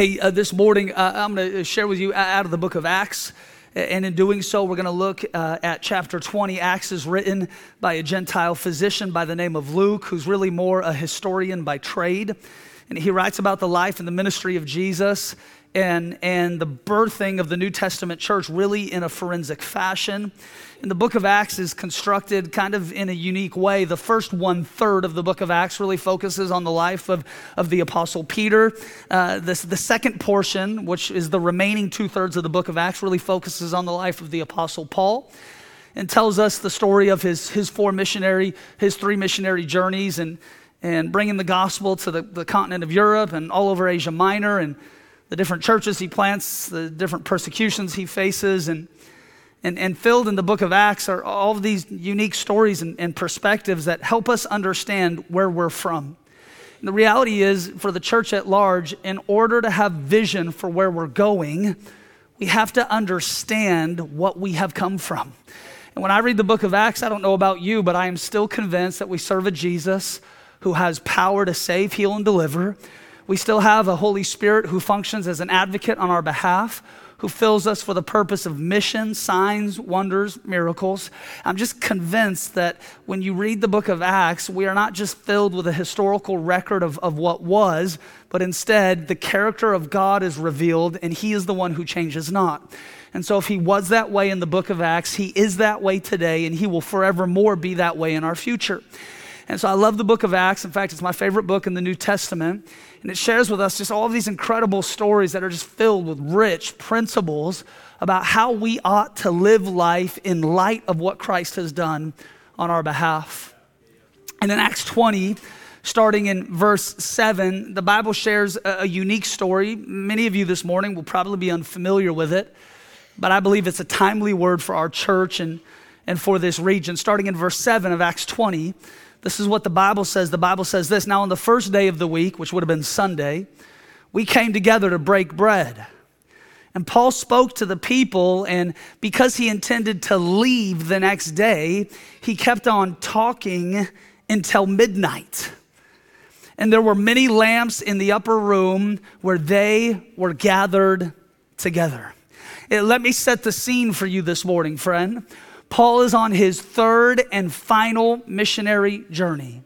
Hey, uh, this morning uh, I'm going to share with you out of the book of Acts. And in doing so, we're going to look uh, at chapter 20. Acts is written by a Gentile physician by the name of Luke, who's really more a historian by trade. And he writes about the life and the ministry of Jesus and, and the birthing of the New Testament church really in a forensic fashion. And the book of Acts is constructed kind of in a unique way. The first one third of the book of Acts really focuses on the life of, of the Apostle Peter. Uh, this, the second portion, which is the remaining two thirds of the book of Acts, really focuses on the life of the Apostle Paul and tells us the story of his, his four missionary, his three missionary journeys and, and bringing the gospel to the, the continent of Europe and all over Asia Minor and the different churches he plants, the different persecutions he faces, and, and, and filled in the book of Acts are all of these unique stories and, and perspectives that help us understand where we're from. And the reality is, for the church at large, in order to have vision for where we're going, we have to understand what we have come from. And when I read the book of Acts, I don't know about you, but I am still convinced that we serve a Jesus who has power to save, heal, and deliver we still have a Holy Spirit who functions as an advocate on our behalf, who fills us for the purpose of mission, signs, wonders, miracles. I'm just convinced that when you read the book of Acts, we are not just filled with a historical record of, of what was, but instead the character of God is revealed and He is the one who changes not. And so, if He was that way in the book of Acts, He is that way today, and He will forevermore be that way in our future. And so I love the book of Acts. In fact, it's my favorite book in the New Testament. And it shares with us just all of these incredible stories that are just filled with rich principles about how we ought to live life in light of what Christ has done on our behalf. And in Acts 20, starting in verse 7, the Bible shares a, unique story. Many of you this morning will probably be unfamiliar with it, but I believe it's a timely word for our church and, and for this region. Starting in verse 7 of Acts 20, this is what the Bible says. The Bible says this Now, on the first day of the week, which would have been Sunday, we came together to break bread. And Paul spoke to the people, and because he intended to leave the next day, he kept on talking until midnight. And there were many lamps in the upper room where they were gathered together. It, let me set the scene for you this morning, friend. Paul is on his third and final missionary journey.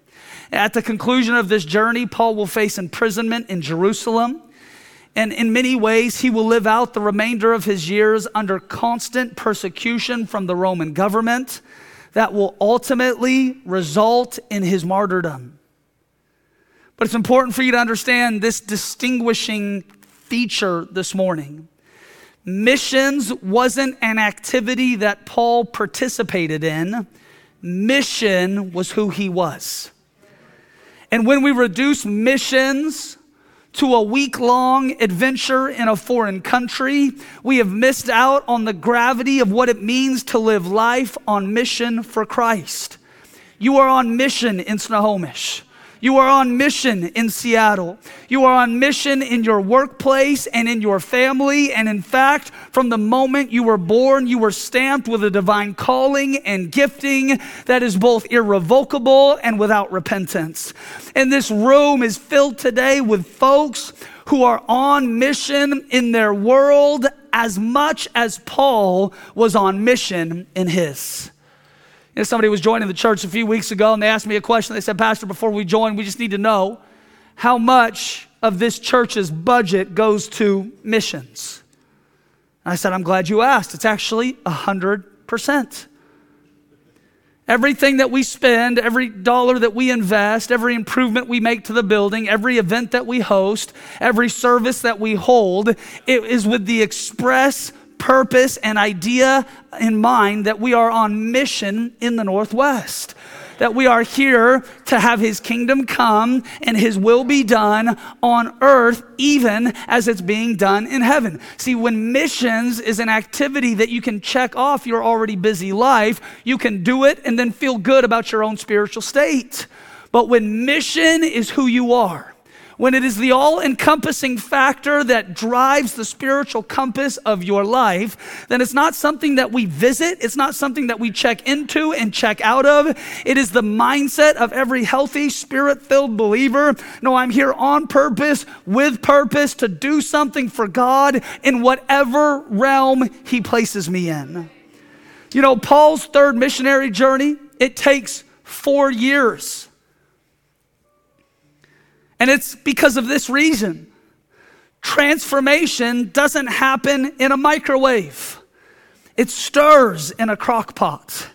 At the conclusion of this journey, Paul will face imprisonment in Jerusalem. And in many ways, he will live out the remainder of his years under constant persecution from the Roman government that will ultimately result in his martyrdom. But it's important for you to understand this distinguishing feature this morning. Missions wasn't an activity that Paul participated in, mission was who he was. And when we reduce missions to a week long adventure in a foreign country, we have missed out on the gravity of what it means to live life on mission for Christ. You are on mission in Snohomish. You are on mission in Seattle. You are on mission in your workplace and in your family. And in fact, from the moment you were born, you were stamped with a divine calling and gifting that is both irrevocable and without repentance. And this room is filled today with folks who are on mission in their world as much as Paul was on mission in his. You know, somebody was joining the church a few weeks ago and they asked me a question. They said, Pastor, before we join, we just need to know how much of this church's budget goes to missions. And I said, I'm glad you asked. It's actually 100%. Everything that we spend, every dollar that we invest, every improvement we make to the building, every event that we host, every service that we hold, it is with the express purpose and idea in mind that we are on mission in the Northwest. That we are here to have His kingdom come and His will be done on earth, even as it's being done in heaven. See, when missions is an activity that you can check off your already busy life, you can do it and then feel good about your own spiritual state. But when mission is who you are, when it is the all encompassing factor that drives the spiritual compass of your life, then it's not something that we visit. It's not something that we check into and check out of. It is the mindset of every healthy, spirit filled believer. No, I'm here on purpose, with purpose, to do something for God in whatever realm He places me in. You know, Paul's third missionary journey, it takes four years. And it's because of this reason. Transformation doesn't happen in a microwave, it stirs in a crock pot.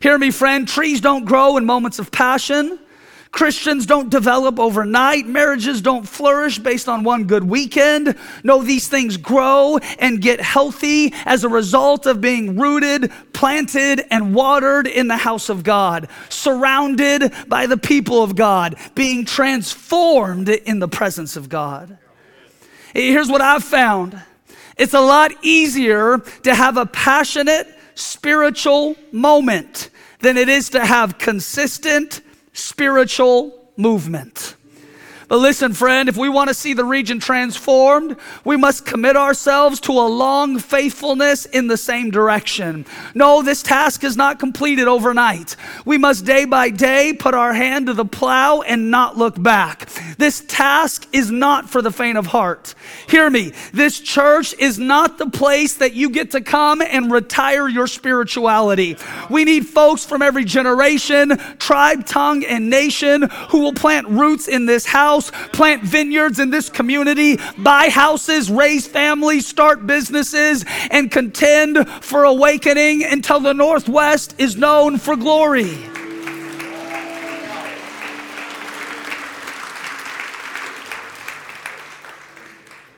Hear me, friend, trees don't grow in moments of passion. Christians don't develop overnight. Marriages don't flourish based on one good weekend. No, these things grow and get healthy as a result of being rooted, planted, and watered in the house of God, surrounded by the people of God, being transformed in the presence of God. Here's what I've found it's a lot easier to have a passionate spiritual moment than it is to have consistent spiritual movement. But listen, friend, if we want to see the region transformed, we must commit ourselves to a long faithfulness in the same direction. No, this task is not completed overnight. We must day by day put our hand to the plow and not look back. This task is not for the faint of heart. Hear me. This church is not the place that you get to come and retire your spirituality. We need folks from every generation, tribe, tongue, and nation who will plant roots in this house house, plant vineyards in this community, buy houses, raise families, start businesses, and contend for awakening until the Northwest is known for glory.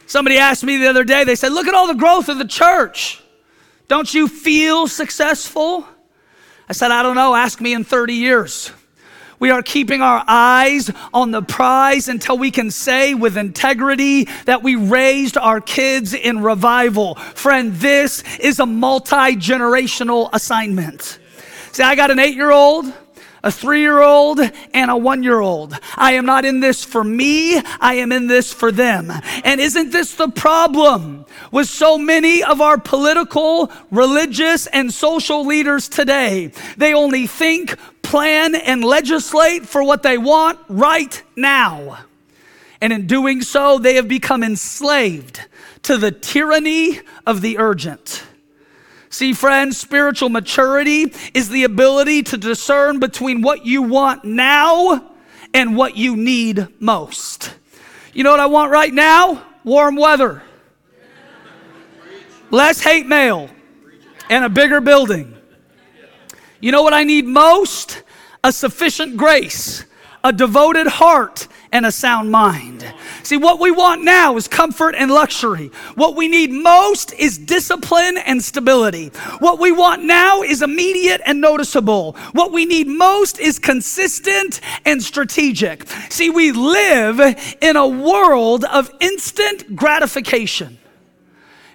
Somebody asked me the other day, they said, Look at all the growth of the church. Don't you feel successful? I said, I don't know. Ask me in 30 years. We are keeping our eyes on the prize until we can say with integrity that we raised our kids in revival. Friend, this is a multi generational assignment. See, I got an eight year old a three year old, and a one year old. I am not in this for me, I am in this for them. And isn't this the problem with so many of our political, religious, and social leaders today? They only think, plan, and legislate for what they want right now. And in doing so, they have become enslaved to the tyranny of the urgent. See, friends, spiritual maturity is the ability to discern between what you want now and what you need most. You know what I want right now? Warm weather, less hate mail, and a bigger building. You know what I need most? A sufficient grace, a devoted heart, and a sound mind. See, what we want now is comfort and luxury. What we need most is discipline and stability. What we want now is immediate and noticeable. What we need most is consistent and strategic. See, we live in a world of instant gratification.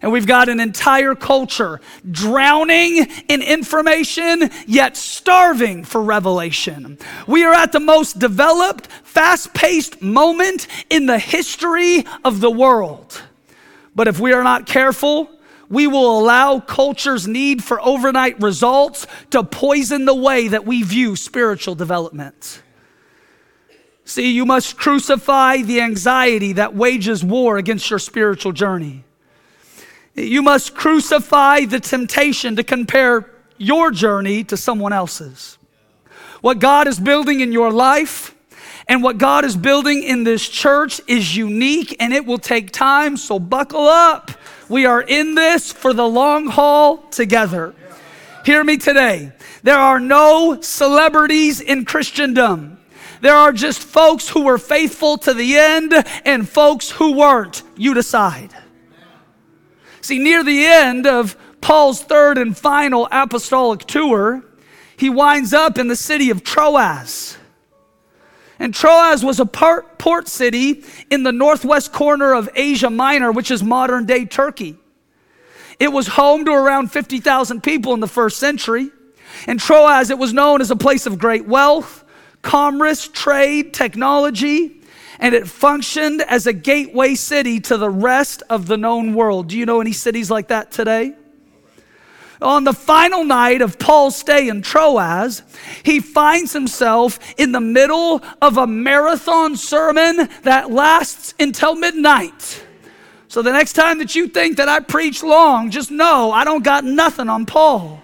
And we've got an entire culture drowning in information, yet starving for revelation. We are at the most developed, fast paced moment in the history of the world. But if we are not careful, we will allow culture's need for overnight results to poison the way that we view spiritual development. See, you must crucify the anxiety that wages war against your spiritual journey. You must crucify the temptation to compare your journey to someone else's. What God is building in your life and what God is building in this church is unique and it will take time, so buckle up. We are in this for the long haul together. Hear me today. There are no celebrities in Christendom. There are just folks who were faithful to the end and folks who weren't. You decide. See, near the end of Paul's third and final apostolic tour, he winds up in the city of Troas. And Troas was a port city in the northwest corner of Asia Minor, which is modern day Turkey. It was home to around 50,000 people in the first century. And Troas, it was known as a place of great wealth, commerce, trade, technology. And it functioned as a gateway city to the rest of the known world. Do you know any cities like that today? On the final night of Paul's stay in Troas, he finds himself in the middle of a marathon sermon that lasts until midnight. So the next time that you think that I preach long, just know I don't got nothing on Paul.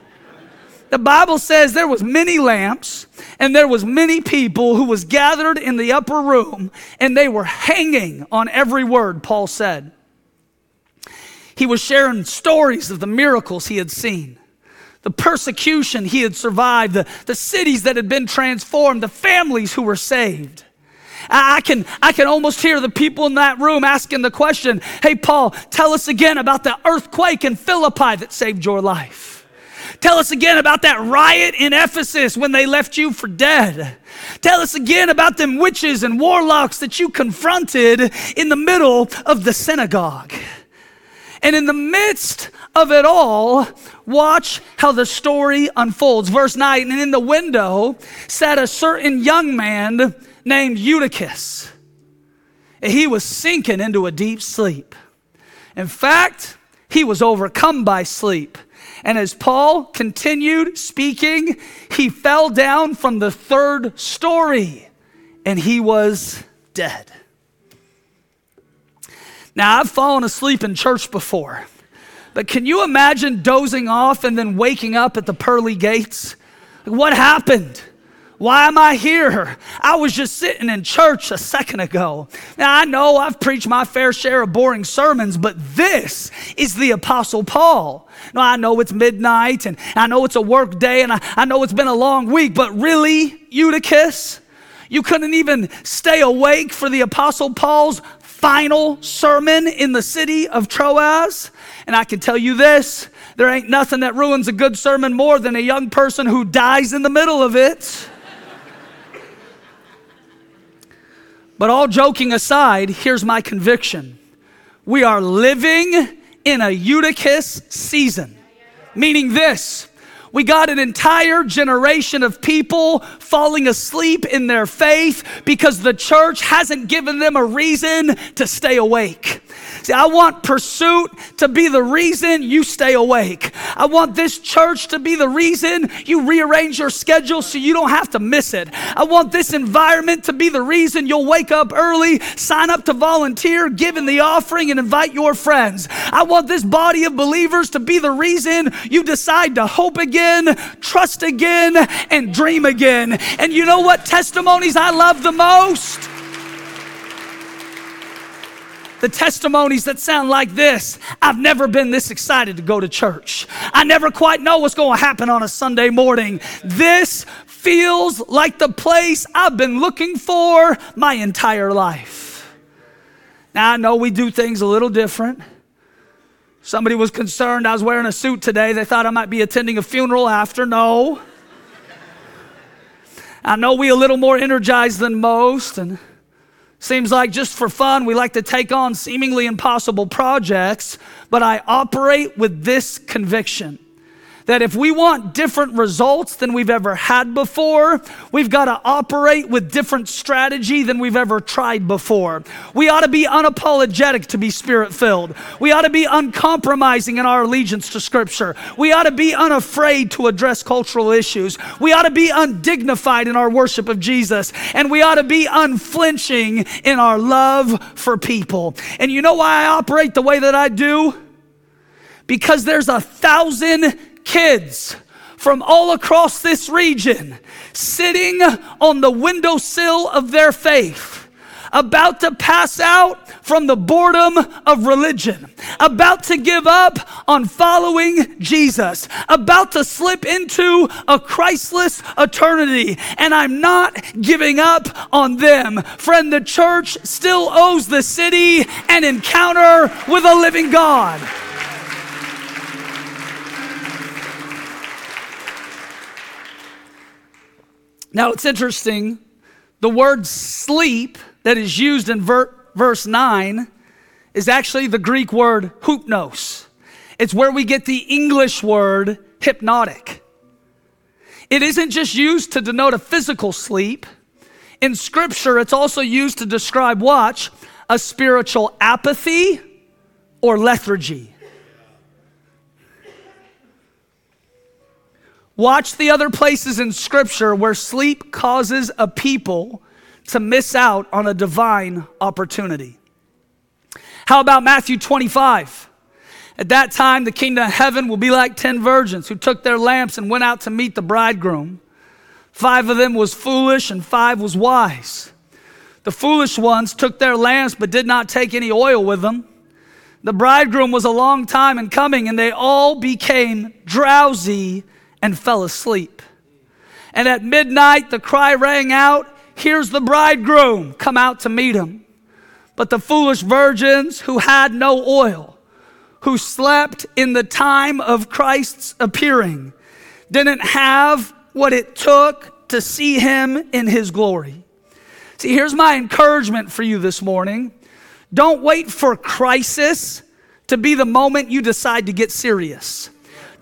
The Bible says there was many lamps and there was many people who was gathered in the upper room and they were hanging on every word Paul said. He was sharing stories of the miracles he had seen, the persecution he had survived, the, the cities that had been transformed, the families who were saved. I can, I can almost hear the people in that room asking the question Hey, Paul, tell us again about the earthquake in Philippi that saved your life. Tell us again about that riot in Ephesus when they left you for dead. Tell us again about them witches and warlocks that you confronted in the middle of the synagogue. And in the midst of it all, watch how the story unfolds. Verse 9, and in the window sat a certain young man named Eutychus. He was sinking into a deep sleep. In fact, he was overcome by sleep. And as Paul continued speaking, he fell down from the third story and he was dead. Now, I've fallen asleep in church before, but can you imagine dozing off and then waking up at the pearly gates? What happened? Why am I here? I was just sitting in church a second ago. Now, I know I've preached my fair share of boring sermons, but this is the Apostle Paul. Now, I know it's midnight and I know it's a work day and I, I know it's been a long week, but really, Eutychus, you couldn't even stay awake for the Apostle Paul's final sermon in the city of Troas. And I can tell you this there ain't nothing that ruins a good sermon more than a young person who dies in the middle of it. But all joking aside, here's my conviction. We are living in a Eutychus season, meaning this we got an entire generation of people falling asleep in their faith because the church hasn't given them a reason to stay awake. See, I want pursuit to be the reason you stay awake. I want this church to be the reason you rearrange your schedule so you don't have to miss it. I want this environment to be the reason you'll wake up early, sign up to volunteer, give in the offering, and invite your friends. I want this body of believers to be the reason you decide to hope again, trust again, and dream again. And you know what testimonies I love the most? the testimonies that sound like this I've never been this excited to go to church. I never quite know what's going to happen on a Sunday morning. This feels like the place I've been looking for my entire life. Now, I know we do things a little different. Somebody was concerned I was wearing a suit today. They thought I might be attending a funeral after. No. I know we a little more energized than most and Seems like just for fun, we like to take on seemingly impossible projects, but I operate with this conviction that if we want different results than we've ever had before, we've got to operate with different strategy than we've ever tried before. We ought to be unapologetic to be spirit filled. We ought to be uncompromising in our allegiance to Scripture. We ought to be unafraid to address cultural issues. We ought to be undignified in our worship of Jesus. And we ought to be unflinching in our love for people. And you know why I operate the way that I do? Because there's a thousand kids from all across this region sitting on the windowsill of their faith about to pass out from the boredom of religion, about to give up on following Jesus, about to slip into a Christless eternity. And I'm not giving up on them. Friend, the church still owes the city an encounter with a living God. Now it's interesting, the word sleep that is used in ver- verse 9 is actually the Greek word hypnos. It's where we get the English word hypnotic. It isn't just used to denote a physical sleep, In scripture, it's also used to describe, watch, a spiritual apathy or lethargy. Watch the other places in scripture where sleep causes a people to miss out on a divine opportunity. How about Matthew 25? At that time, the kingdom of heaven will be like 10 virgins who took their lamps and went out to meet the bridegroom. Five of them was foolish and five was wise. The foolish ones took their lamps but did not take any oil with them. The bridegroom was a long time in coming and they all became drowsy and fell asleep. And at midnight the cry rang out, Here's the bridegroom, come out to meet him. But the foolish virgins who had no oil, who slept in the time of Christ's appearing, didn't have what it took to see him in his glory. See, here's my encouragement for you this morning. Don't wait for crisis to be the moment you decide to get serious.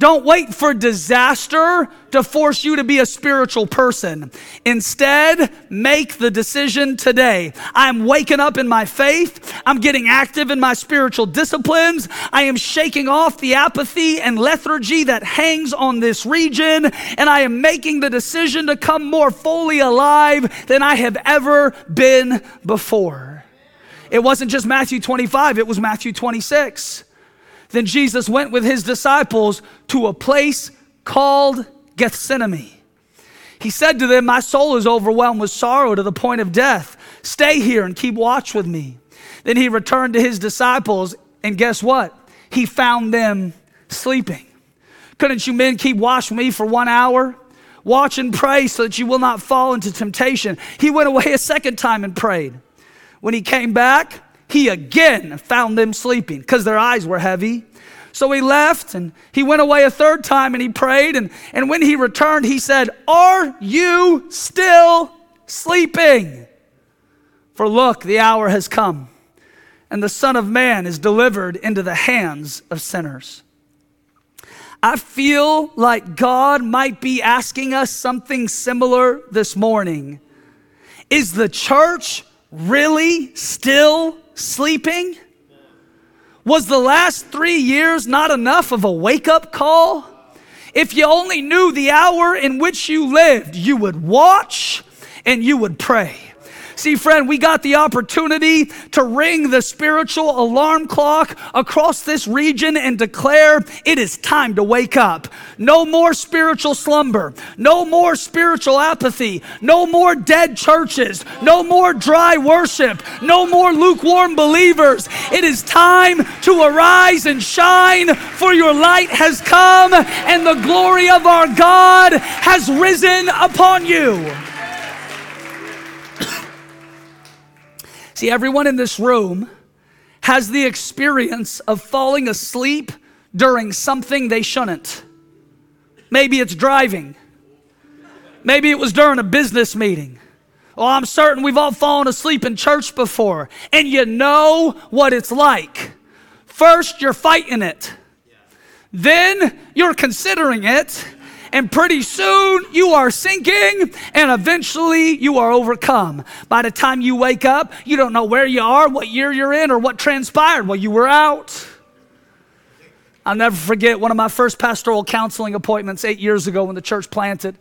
Don't wait for disaster to force you to be a spiritual person. Instead, make the decision today. I'm waking up in my faith. I'm getting active in my spiritual disciplines. I am shaking off the apathy and lethargy that hangs on this region. And I am making the decision to come more fully alive than I have ever been before. It wasn't just Matthew 25, it was Matthew 26. Then Jesus went with his disciples to a place called Gethsemane. He said to them, My soul is overwhelmed with sorrow to the point of death. Stay here and keep watch with me. Then he returned to his disciples, and guess what? He found them sleeping. Couldn't you men keep watch with me for one hour? Watch and pray so that you will not fall into temptation. He went away a second time and prayed. When he came back, he again found them sleeping because their eyes were heavy. So he left and he went away a third time and he prayed. And, and when he returned, he said, Are you still sleeping? For look, the hour has come, and the Son of Man is delivered into the hands of sinners. I feel like God might be asking us something similar this morning. Is the church really still sleeping? Was the last three years not enough of a wake up call? If you only knew the hour in which you lived, you would watch and you would pray. See, friend, we got the opportunity to ring the spiritual alarm clock across this region and declare it is time to wake up. No more spiritual slumber. No more spiritual apathy. No more dead churches. No more dry worship. No more lukewarm believers. It is time to arise and shine, for your light has come and the glory of our God has risen upon you. See, everyone in this room has the experience of falling asleep during something they shouldn't. Maybe it's driving. Maybe it was during a business meeting. Oh, I'm certain we've all fallen asleep in church before, and you know what it's like. First, you're fighting it, then, you're considering it, and pretty soon you are sinking, and eventually you are overcome. By the time you wake up, you don't know where you are, what year you're in, or what transpired while you were out. I'll never forget one of my first pastoral counseling appointments eight years ago when the church planted.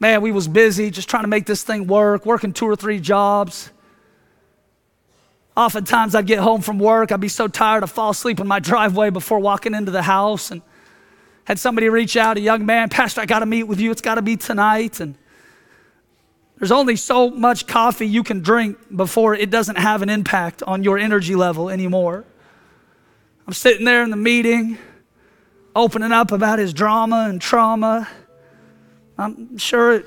Man, we was busy just trying to make this thing work, working two or three jobs. Oftentimes I'd get home from work, I'd be so tired I'd fall asleep in my driveway before walking into the house and had somebody reach out, a young man, Pastor, I got to meet with you. It's got to be tonight. And there's only so much coffee you can drink before it doesn't have an impact on your energy level anymore. I'm sitting there in the meeting, opening up about his drama and trauma. I'm sure it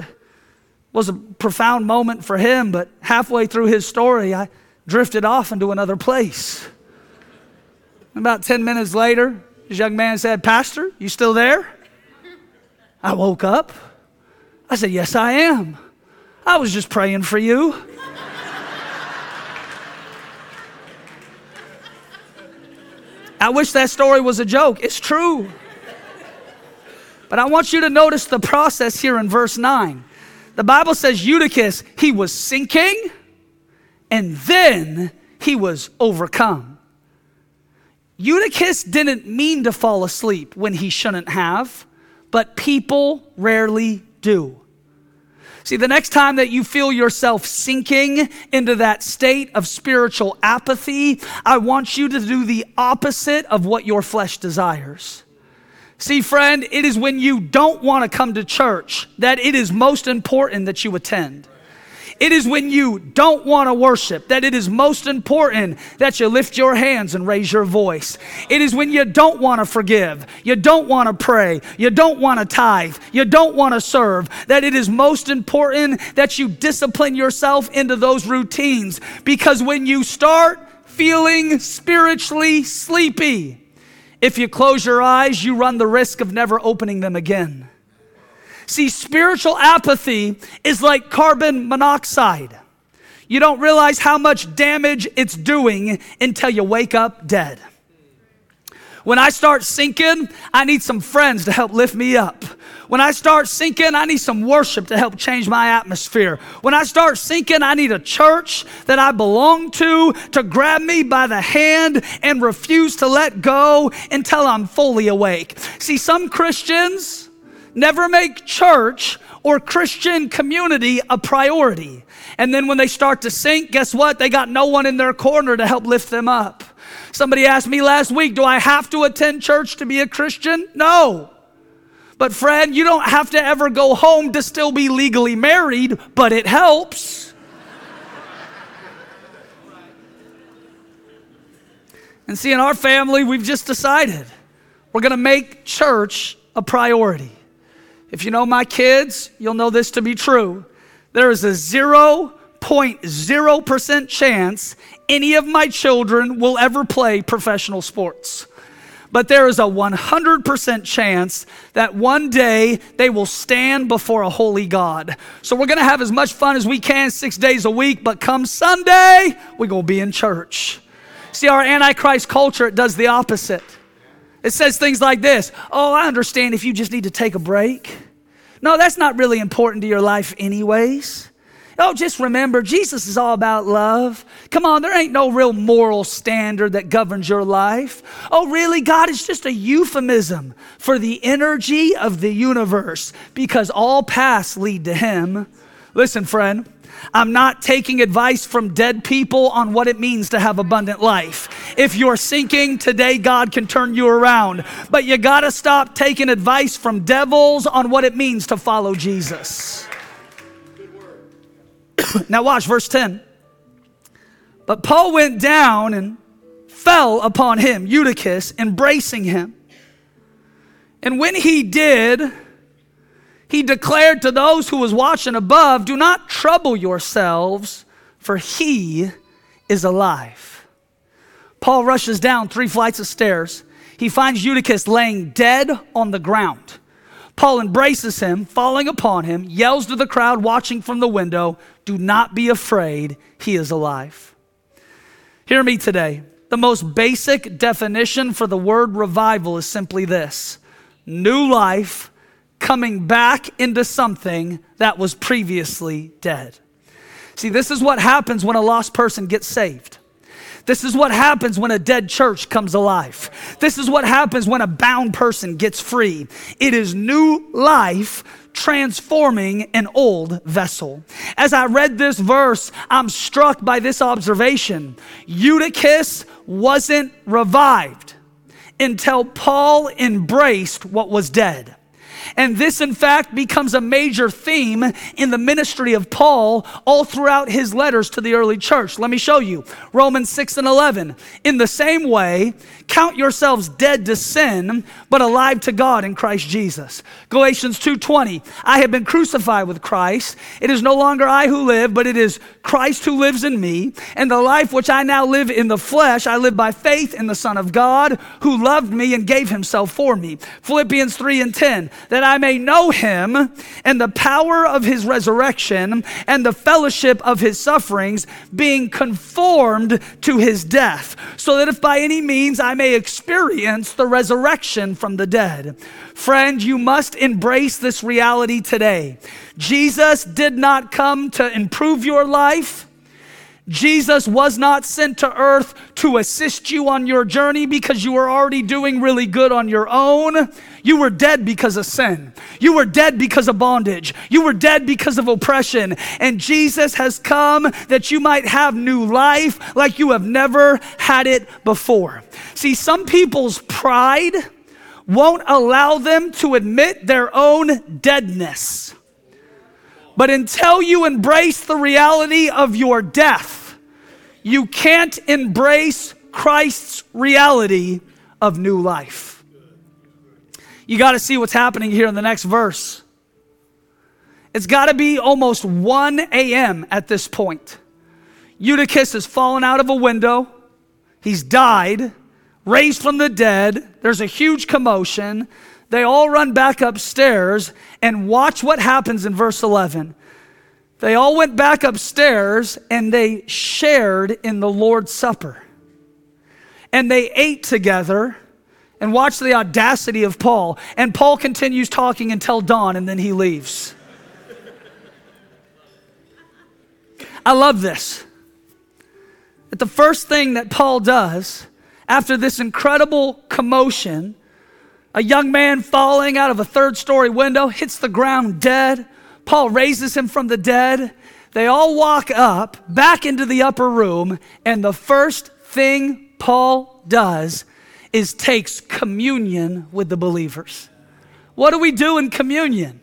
was a profound moment for him, but halfway through his story, I drifted off into another place. About 10 minutes later, this young man said, Pastor, you still there? I woke up. I said, Yes, I am. I was just praying for you. I wish that story was a joke. It's true. But I want you to notice the process here in verse 9. The Bible says Eutychus, he was sinking and then he was overcome. Eutychus didn't mean to fall asleep when he shouldn't have, but people rarely do. See, the next time that you feel yourself sinking into that state of spiritual apathy, I want you to do the opposite of what your flesh desires. See, friend, it is when you don't want to come to church that it is most important that you attend. It is when you don't want to worship that it is most important that you lift your hands and raise your voice. It is when you don't want to forgive, you don't want to pray, you don't want to tithe, you don't want to serve, that it is most important that you discipline yourself into those routines. Because when you start feeling spiritually sleepy, if you close your eyes, you run the risk of never opening them again. See, spiritual apathy is like carbon monoxide. You don't realize how much damage it's doing until you wake up dead. When I start sinking, I need some friends to help lift me up. When I start sinking, I need some worship to help change my atmosphere. When I start sinking, I need a church that I belong to to grab me by the hand and refuse to let go until I'm fully awake. See, some Christians, never make church or Christian community a priority. And then when they start to sink, guess what? They got no one in their corner to help lift them up. Somebody asked me last week, do I have to attend church to be a Christian? No. But, friend, you don't have to ever go home to still be legally married, but it helps. and see, in our family, we've just decided we're going to make church a priority. If you know my kids, you'll know this to be true. There is a 0.0% chance any of my children will ever play professional sports. But there is a 100% chance that one day they will stand before a holy God. So we're going to have as much fun as we can six days a week, but come Sunday, we're going to be in church. See, our Antichrist culture, it does the opposite. It says things like this Oh, I understand if you just need to take a break. No, that's not really important to your life, anyways. Oh, just remember, Jesus is all about love. Come on, there ain't no real moral standard that governs your life. Oh, really? God is just a euphemism for the energy of the universe because all paths lead to Him. Listen, friend, I'm not taking advice from dead people on what it means to have abundant life. If you're sinking, today God can turn you around. But you got to stop taking advice from devils on what it means to follow Jesus. now, watch verse 10. But Paul went down and fell upon him, Eutychus, embracing him. And when he did, he declared to those who was watching above, Do not trouble yourselves, for he is alive. Paul rushes down three flights of stairs. He finds Eutychus laying dead on the ground. Paul embraces him, falling upon him, yells to the crowd watching from the window, Do not be afraid, he is alive. Hear me today. The most basic definition for the word revival is simply this new life coming back into something that was previously dead. See, this is what happens when a lost person gets saved. This is what happens when a dead church comes alive. This is what happens when a bound person gets free. It is new life transforming an old vessel. As I read this verse, I'm struck by this observation Eutychus wasn't revived until Paul embraced what was dead. And this, in fact, becomes a major theme in the ministry of Paul all throughout his letters to the early church. Let me show you Romans 6 and 11. In the same way, count yourselves dead to sin, but alive to God in Christ Jesus. Galatians 2:20. I have been crucified with Christ. It is no longer I who live, but it is Christ who lives in me. And the life which I now live in the flesh, I live by faith in the Son of God, who loved me and gave himself for me. Philippians 3 and 10. That that I may know him and the power of his resurrection and the fellowship of his sufferings, being conformed to his death, so that if by any means I may experience the resurrection from the dead. Friend, you must embrace this reality today. Jesus did not come to improve your life. Jesus was not sent to earth to assist you on your journey because you were already doing really good on your own. You were dead because of sin. You were dead because of bondage. You were dead because of oppression. And Jesus has come that you might have new life like you have never had it before. See, some people's pride won't allow them to admit their own deadness. But until you embrace the reality of your death, you can't embrace Christ's reality of new life. You got to see what's happening here in the next verse. It's got to be almost 1 a.m. at this point. Eutychus has fallen out of a window. He's died, raised from the dead. There's a huge commotion. They all run back upstairs and watch what happens in verse 11. They all went back upstairs and they shared in the Lord's Supper. And they ate together and watch the audacity of Paul. And Paul continues talking until dawn and then he leaves. I love this. That the first thing that Paul does after this incredible commotion a young man falling out of a third story window hits the ground dead. Paul raises him from the dead. They all walk up back into the upper room, and the first thing Paul does is takes communion with the believers. What do we do in communion?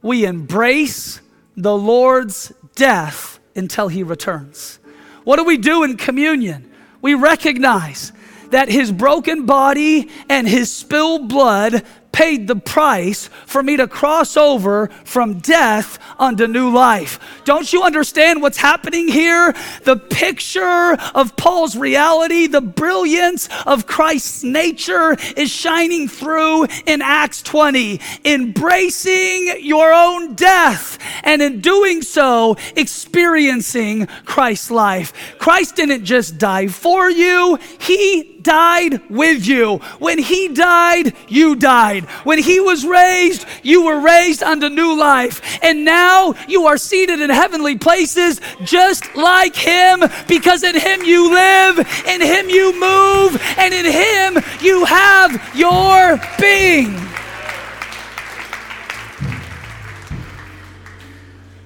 We embrace the Lord's death until he returns. What do we do in communion? We recognize that his broken body and his spilled blood paid the price for me to cross over from death unto new life. Don't you understand what's happening here? The picture of Paul's reality, the brilliance of Christ's nature is shining through in Acts 20, embracing your own death and in doing so, experiencing Christ's life. Christ didn't just die for you, He died with you. When he died, you died. When he was raised, you were raised unto new life. And now you are seated in heavenly places just like him because in him you live, in him you move, and in him you have your being.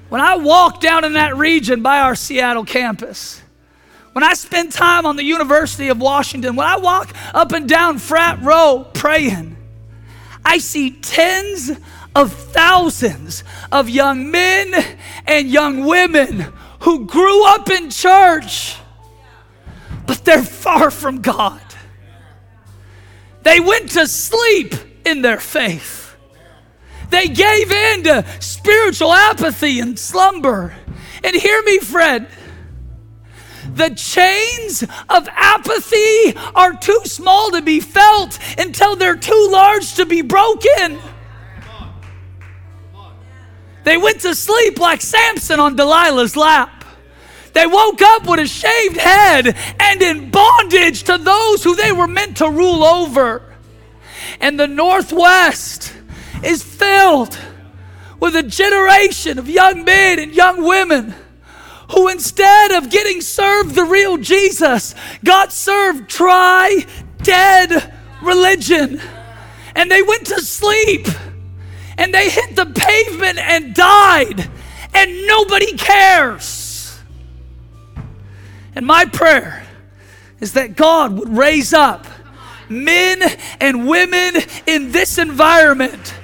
When I walked down in that region by our Seattle campus, when I spend time on the University of Washington, when I walk up and down Frat Row praying, I see tens of thousands of young men and young women who grew up in church, but they're far from God. They went to sleep in their faith. They gave in to spiritual apathy and slumber. And hear me, friend the chains of apathy are too small to be felt until they're too large to be broken. They went to sleep like Samson on Delilah's lap. They woke up with a shaved head and in bondage to those who they were meant to rule over. And the Northwest is filled with a generation of young men and young women who instead of getting served the real Jesus, got served dry, dead religion. And they went to sleep and they hit the pavement and died, and nobody cares. And my prayer is that God would raise up men and women in this environment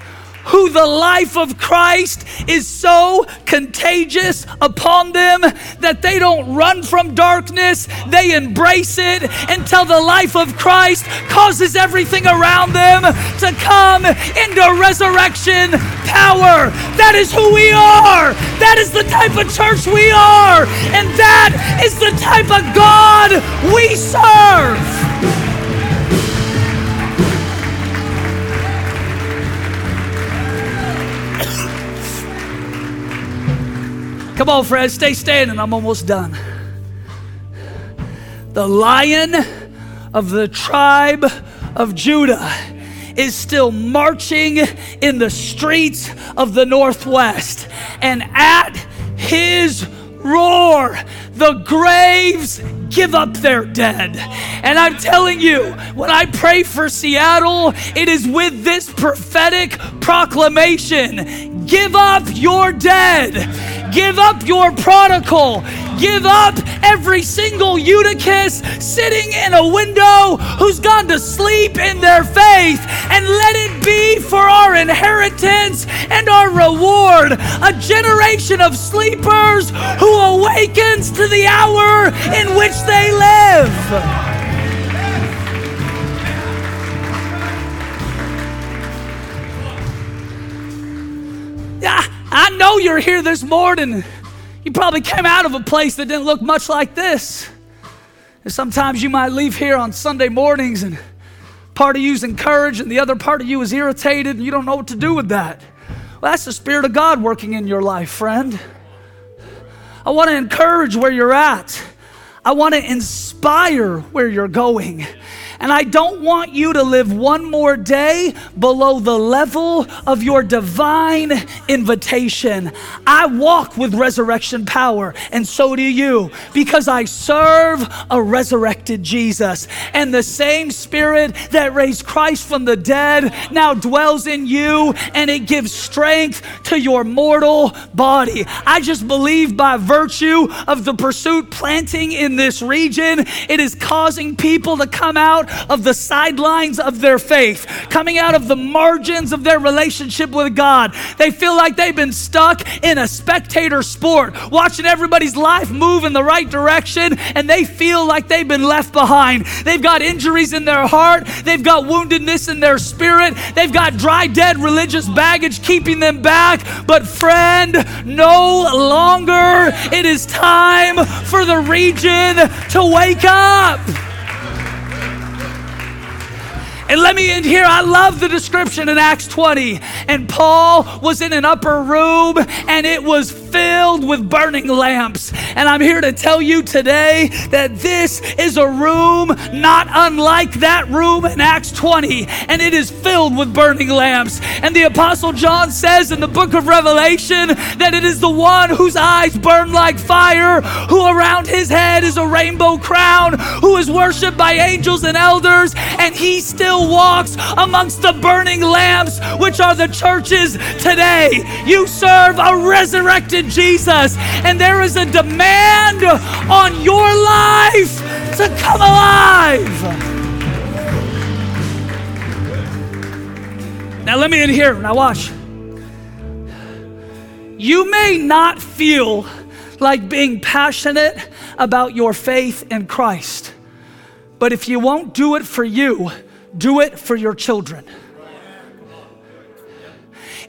who the life of Christ is so contagious upon them that they don't run from darkness, they embrace it until the life of Christ causes everything around them to come into resurrection power. That is who we are. That is the type of church we are. And that is the type of God we serve. Come on, Fred, stay standing. I'm almost done. The lion of the tribe of Judah is still marching in the streets of the Northwest. And at his roar, the graves give up their dead. And I'm telling you, when I pray for Seattle, it is with this prophetic proclamation give up your dead, give up your prodigal, give up every single Eutychus sitting in a window who's gone to sleep in their faith, and let it be for our inheritance and our reward. A generation of sleepers who awakens to the hour in which they live. You're here this morning. You probably came out of a place that didn't look much like this. And sometimes you might leave here on Sunday mornings and part of you's encouraged and the other part of you is irritated and you don't know what to do with that. Well, that's the Spirit of God working in your life, friend. I want to encourage where you're at. I want to inspire where you're going. And I don't want you to live one more day below the level of your divine invitation. I walk with resurrection power, and so do you, because I serve a resurrected Jesus. And the same spirit that raised Christ from the dead now dwells in you, and it gives strength to your mortal body. I just believe by virtue of the pursuit planting in this region, it is causing people to come out of the sidelines of their faith, coming out of the margins of their relationship with God. They feel like they've been stuck in a spectator sport, watching everybody's life move in the right direction, and they feel like they've been left behind. They've got injuries in their heart, they've got woundedness in their spirit, they've got dry, dead religious baggage keeping them back. But, friend, no longer. It is time for the region to wake up. And let me end here. I love the description in Acts 20. And Paul was in an upper room and it was filled with burning lamps. And I'm here to tell you today that this is a room not unlike that room in Acts 20. And it is filled with burning lamps. And the Apostle John says in the book of Revelation that it is the one whose eyes burn like fire, who around his head is a rainbow crown, who is worshiped by angels and elders. He still still walks amongst the burning lamps, which are the churches today. You serve a resurrected Jesus, and there is a demand on your life to come alive. Now, let me in here. Now, watch. You may not feel like being passionate about your faith in Christ, but if you won't do it for you, do it for your children.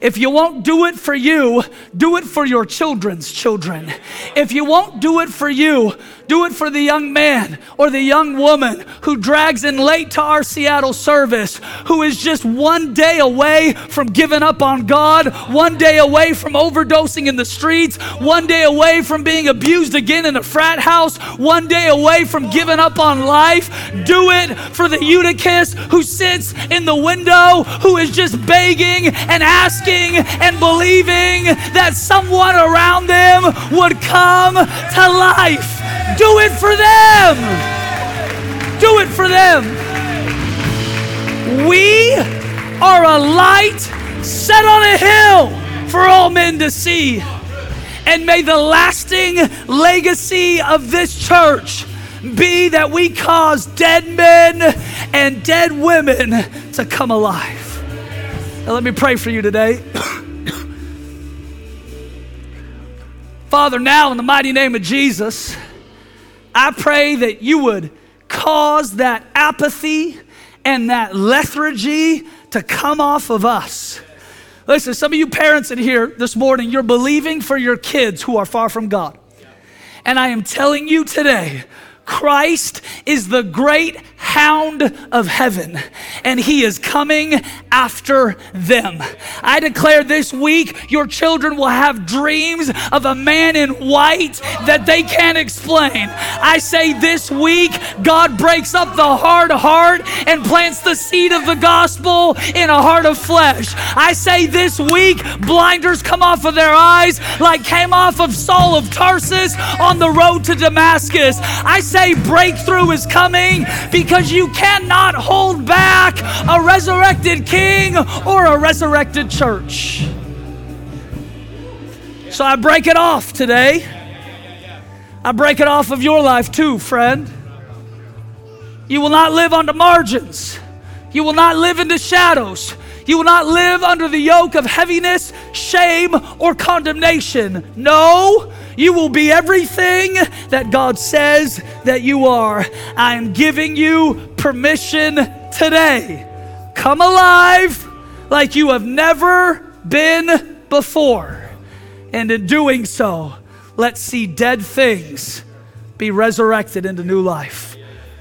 If you won't do it for you, do it for your children's children. If you won't do it for you, do it for the young man or the young woman who drags in late to our Seattle service, who is just one day away from giving up on God, one day away from overdosing in the streets, one day away from being abused again in a frat house, one day away from giving up on life. Do it for the Eutychus who sits in the window, who is just begging and asking and believing that someone around them would come to life. Do it for them. Do it for them. We are a light set on a hill for all men to see. And may the lasting legacy of this church be that we cause dead men and dead women to come alive. Now, let me pray for you today. Father, now in the mighty name of Jesus, I pray that you would cause that apathy and that lethargy to come off of us. Listen, some of you parents in here this morning, you're believing for your kids who are far from God. And I am telling you today, Christ is the great hound of heaven, and he is coming after them. I declare this week your children will have dreams of a man in white that they can't explain. I say this week, God breaks up the hard heart and plants the seed of the gospel in a heart of flesh. I say this week, blinders come off of their eyes like came off of Saul of Tarsus on the road to Damascus. I say breakthrough is coming because you cannot hold back a resurrected king or a resurrected church. So I break it off today. I break it off of your life too, friend. You will not live on the margins. You will not live in the shadows. You will not live under the yoke of heaviness, shame, or condemnation. No, you will be everything that God says that you are. I am giving you permission today. Come alive like you have never been before. And in doing so, let's see dead things be resurrected into new life.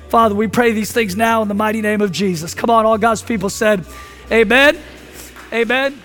Father, we pray these things now in the mighty name of Jesus. Come on, all God's people said, Amen. Amen.